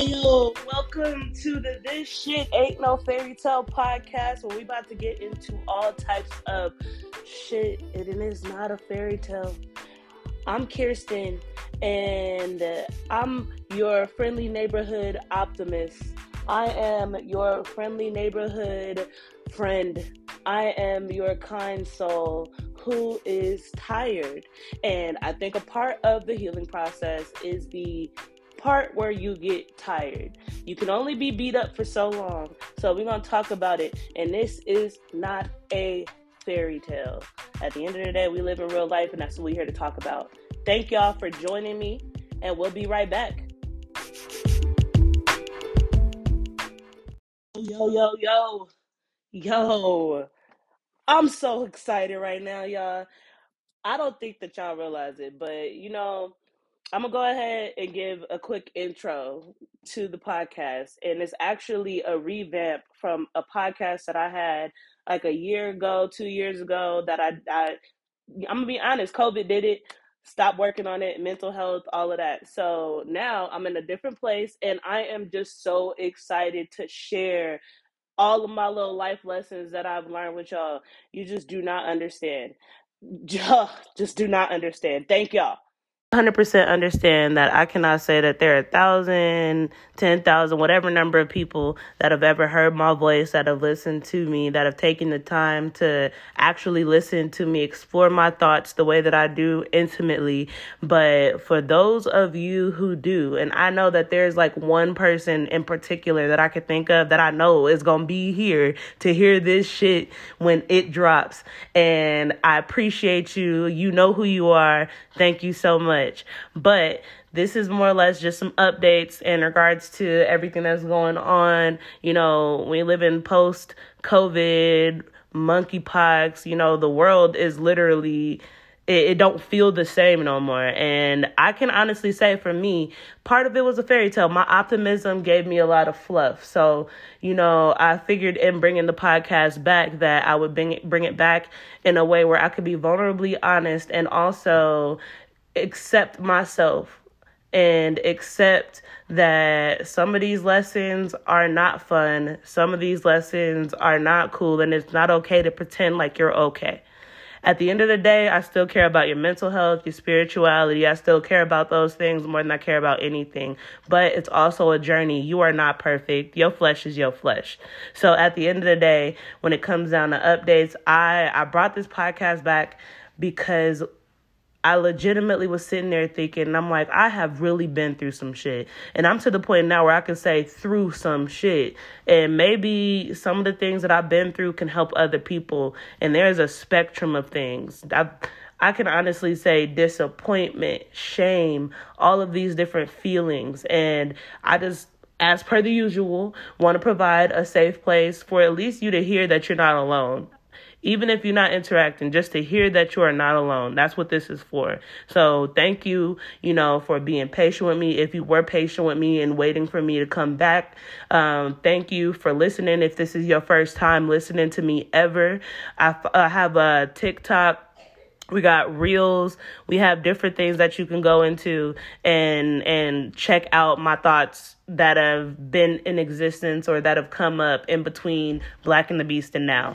Yo, welcome to the This Shit Ain't No Fairy Tale podcast where we about to get into all types of shit and it is not a fairy tale. I'm Kirsten and I'm your friendly neighborhood optimist. I am your friendly neighborhood friend. I am your kind soul who is tired. And I think a part of the healing process is the part where you get tired. You can only be beat up for so long. So we're going to talk about it. And this is not a fairy tale. At the end of the day, we live in real life, and that's what we're here to talk about. Thank y'all for joining me, and we'll be right back. Yo, yo, yo, yo. I'm so excited right now, y'all. I don't think that y'all realize it, but you know, I'm gonna go ahead and give a quick intro to the podcast, and it's actually a revamp from a podcast that I had like a year ago, two years ago. That I, I I'm gonna be honest, COVID did it. Stop working on it, mental health, all of that. So now I'm in a different place, and I am just so excited to share all of my little life lessons that I've learned with y'all. You just do not understand. Just do not understand. Thank y'all. 100% understand that I cannot say that there are a thousand, ten thousand, whatever number of people that have ever heard my voice, that have listened to me, that have taken the time to actually listen to me, explore my thoughts the way that I do intimately. But for those of you who do, and I know that there's like one person in particular that I could think of that I know is going to be here to hear this shit when it drops. And I appreciate you. You know who you are. Thank you so much much. But this is more or less just some updates in regards to everything that's going on. You know, we live in post COVID, monkeypox, you know, the world is literally it, it, don't feel the same no more. And I can honestly say for me, part of it was a fairy tale. My optimism gave me a lot of fluff. So, you know, I figured in bringing the podcast back that I would bring it, bring it back in a way where I could be vulnerably honest and also accept myself and accept that some of these lessons are not fun, some of these lessons are not cool, and it's not okay to pretend like you're okay. At the end of the day, I still care about your mental health, your spirituality. I still care about those things more than I care about anything. But it's also a journey. You are not perfect. Your flesh is your flesh. So at the end of the day, when it comes down to updates, I I brought this podcast back because I legitimately was sitting there thinking, and I'm like, I have really been through some shit. And I'm to the point now where I can say through some shit. And maybe some of the things that I've been through can help other people. And there's a spectrum of things. I, I can honestly say disappointment, shame, all of these different feelings. And I just, as per the usual, want to provide a safe place for at least you to hear that you're not alone even if you're not interacting, just to hear that you are not alone. That's what this is for. So thank you, you know, for being patient with me. If you were patient with me and waiting for me to come back, um, thank you for listening. If this is your first time listening to me ever, I, I have a TikTok we got reels we have different things that you can go into and and check out my thoughts that have been in existence or that have come up in between black and the beast and now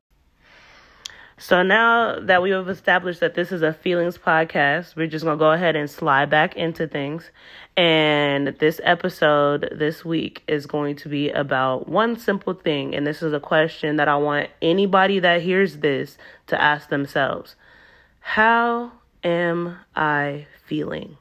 so now that we have established that this is a feelings podcast, we're just going to go ahead and slide back into things. And this episode this week is going to be about one simple thing. And this is a question that I want anybody that hears this to ask themselves How am I feeling?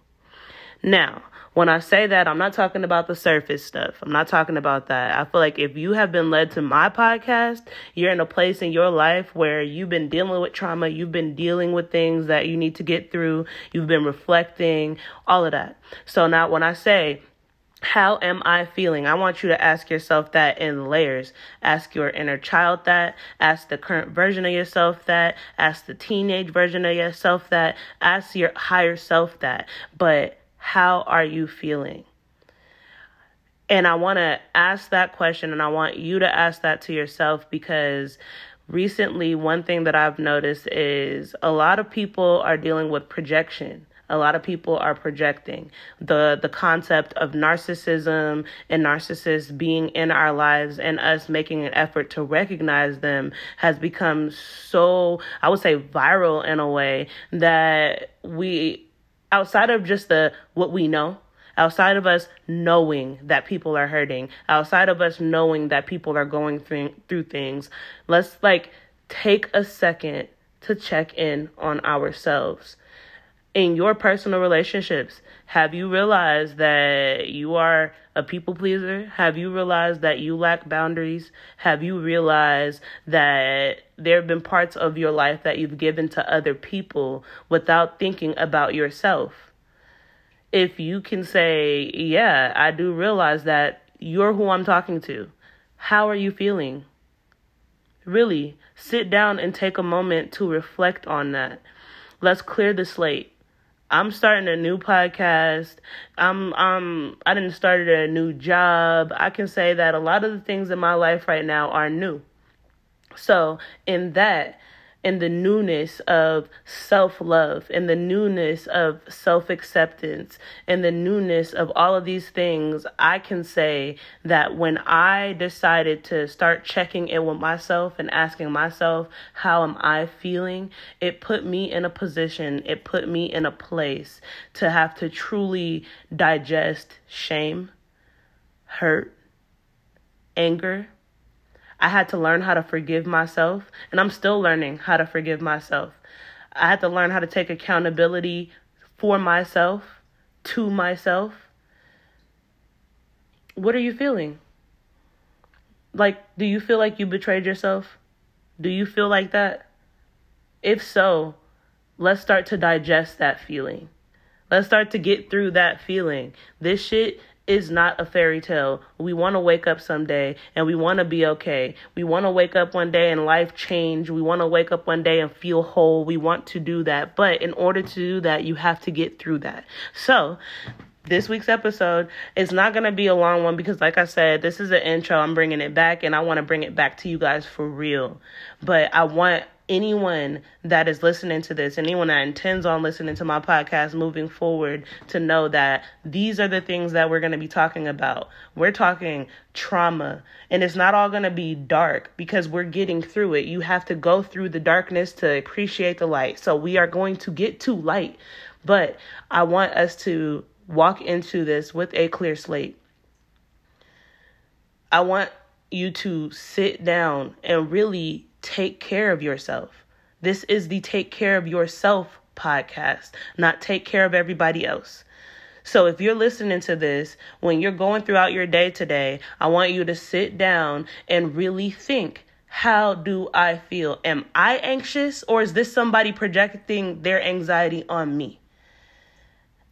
Now, when I say that, I'm not talking about the surface stuff. I'm not talking about that. I feel like if you have been led to my podcast, you're in a place in your life where you've been dealing with trauma, you've been dealing with things that you need to get through, you've been reflecting, all of that. So now when I say, how am I feeling? I want you to ask yourself that in layers. Ask your inner child that. Ask the current version of yourself that. Ask the teenage version of yourself that. Ask your higher self that. But how are you feeling? And I want to ask that question and I want you to ask that to yourself because recently, one thing that I've noticed is a lot of people are dealing with projection. A lot of people are projecting. The the concept of narcissism and narcissists being in our lives and us making an effort to recognize them has become so I would say viral in a way that we outside of just the what we know outside of us knowing that people are hurting, outside of us knowing that people are going through, through things, let's like take a second to check in on ourselves. In your personal relationships, have you realized that you are a people pleaser? Have you realized that you lack boundaries? Have you realized that there have been parts of your life that you've given to other people without thinking about yourself? If you can say, Yeah, I do realize that you're who I'm talking to, how are you feeling? Really, sit down and take a moment to reflect on that. Let's clear the slate. I'm starting a new podcast. I'm um I didn't start a new job. I can say that a lot of the things in my life right now are new. So, in that, in the newness of self love, in the newness of self acceptance, in the newness of all of these things, I can say that when I decided to start checking in with myself and asking myself, how am I feeling? It put me in a position, it put me in a place to have to truly digest shame, hurt, anger I had to learn how to forgive myself, and I'm still learning how to forgive myself. I had to learn how to take accountability for myself, to myself. What are you feeling? Like, do you feel like you betrayed yourself? Do you feel like that? If so, let's start to digest that feeling. Let's start to get through that feeling. This shit is not a fairy tale. We want to wake up someday and we want to be okay. We want to wake up one day and life change. We want to wake up one day and feel whole. We want to do that. But in order to do that, you have to get through that. So, this week's episode is not going to be a long one because, like I said, this is an intro. I'm bringing it back and I want to bring it back to you guys for real. But I want anyone that is listening to this, anyone that intends on listening to my podcast moving forward, to know that these are the things that we're going to be talking about. We're talking trauma, and it's not all going to be dark because we're getting through it. You have to go through the darkness to appreciate the light. So we are going to get to light, but I want us to walk into this with a clear slate. I want you to sit down and really take care of yourself. This is the Take Care of Yourself podcast, not take care of everybody else. So if you're listening to this, when you're going throughout your day today, I want you to sit down and really think how do I feel? Am I anxious or is this somebody projecting their anxiety on me?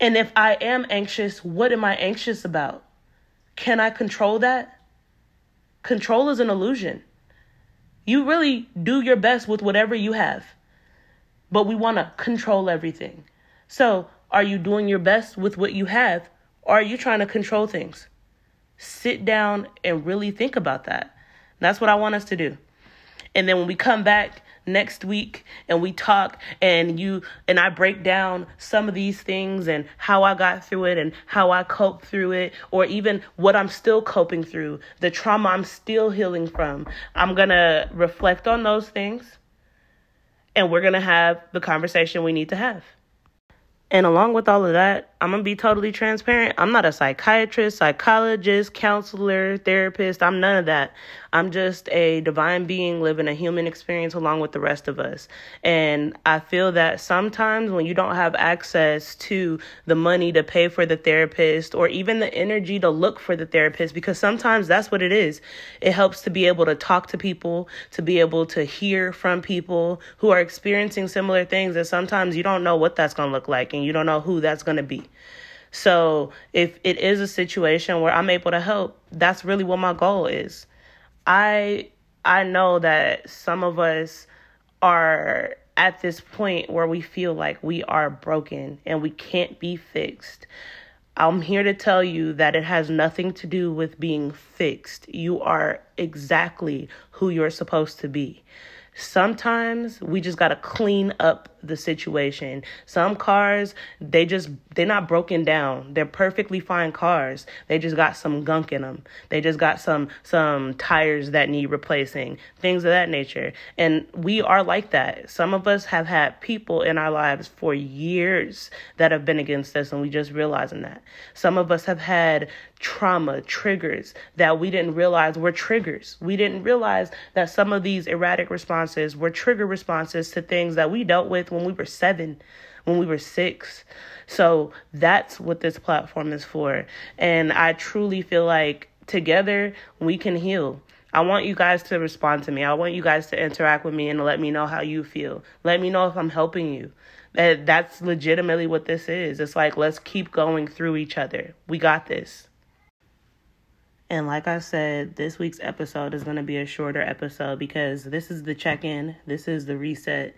And if I am anxious, what am I anxious about? Can I control that? Control is an illusion. You really do your best with whatever you have. But we want to control everything. So, are you doing your best with what you have? Or are you trying to control things? Sit down and really think about that. That's what I want us to do. And then when we come back next week and we talk and you and I break down some of these things and how I got through it and how I coped through it or even what I'm still coping through, the trauma I'm still healing from. I'm going to reflect on those things and we're going to have the conversation we need to have. And along with all of that, I'm going to be totally transparent. I'm not a psychiatrist, psychologist, counselor, therapist. I'm none of that. I'm just a divine being living a human experience along with the rest of us. And I feel that sometimes when you don't have access to the money to pay for the therapist or even the energy to look for the therapist, because sometimes that's what it is, it helps to be able to talk to people, to be able to hear from people who are experiencing similar things. And sometimes you don't know what that's going to look like and you don't know who that's going to be. So if it is a situation where I'm able to help, that's really what my goal is. I I know that some of us are at this point where we feel like we are broken and we can't be fixed. I'm here to tell you that it has nothing to do with being fixed. You are exactly who you're supposed to be. Sometimes we just got to clean up the situation. Some cars, they just they're not broken down. They're perfectly fine cars. They just got some gunk in them. They just got some some tires that need replacing, things of that nature. And we are like that. Some of us have had people in our lives for years that have been against us and we just realizing that. Some of us have had trauma, triggers that we didn't realize were triggers. We didn't realize that some of these erratic responses were trigger responses to things that we dealt with when we were seven, when we were six. So that's what this platform is for. And I truly feel like together we can heal. I want you guys to respond to me. I want you guys to interact with me and let me know how you feel. Let me know if I'm helping you. That that's legitimately what this is. It's like let's keep going through each other. We got this. And like I said, this week's episode is going to be a shorter episode because this is the check in, this is the reset.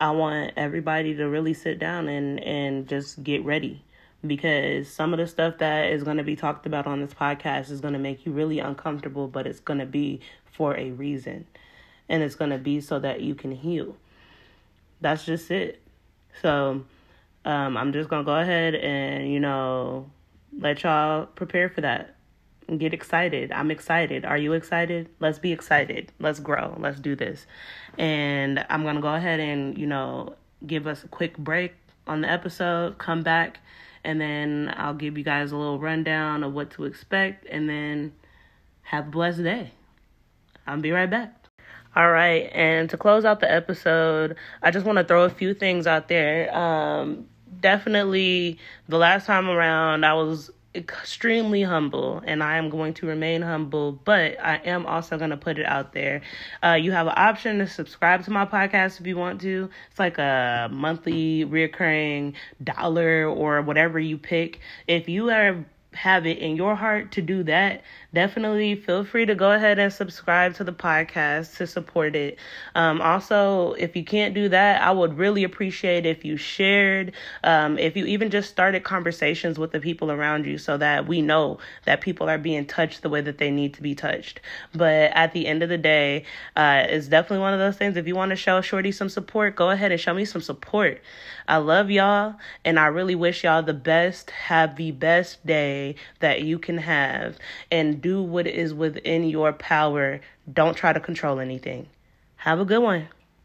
I want everybody to really sit down and, and just get ready because some of the stuff that is going to be talked about on this podcast is going to make you really uncomfortable, but it's going to be for a reason. And it's going to be so that you can heal. That's just it. So um, I'm just going to go ahead and, you know, let y'all prepare for that get excited. I'm excited. Are you excited? Let's be excited. Let's grow. Let's do this. And I'm going to go ahead and, you know, give us a quick break on the episode, come back, and then I'll give you guys a little rundown of what to expect, and then have a blessed day. I'll be right back. All right, and to close out the episode, I just want to throw a few things out there. Um, definitely, the last time around, I was extremely humble and I am going to remain humble, but I am also going to put it out there. Uh, you have an option to subscribe to my podcast if you want to. It's like a monthly recurring dollar or whatever you pick. If you are have it in your heart to do that, definitely feel free to go ahead and subscribe to the podcast to support it. Um, also, if you can't do that, I would really appreciate if you shared, um, if you even just started conversations with the people around you so that we know that people are being touched the way that they need to be touched. But at the end of the day, uh, it's definitely one of those things. If you want to show Shorty some support, go ahead and show me some support. I love y'all and I really wish y'all the best. Have the best day that you can have and do what is within your power. Don't try to control anything. Have a good one.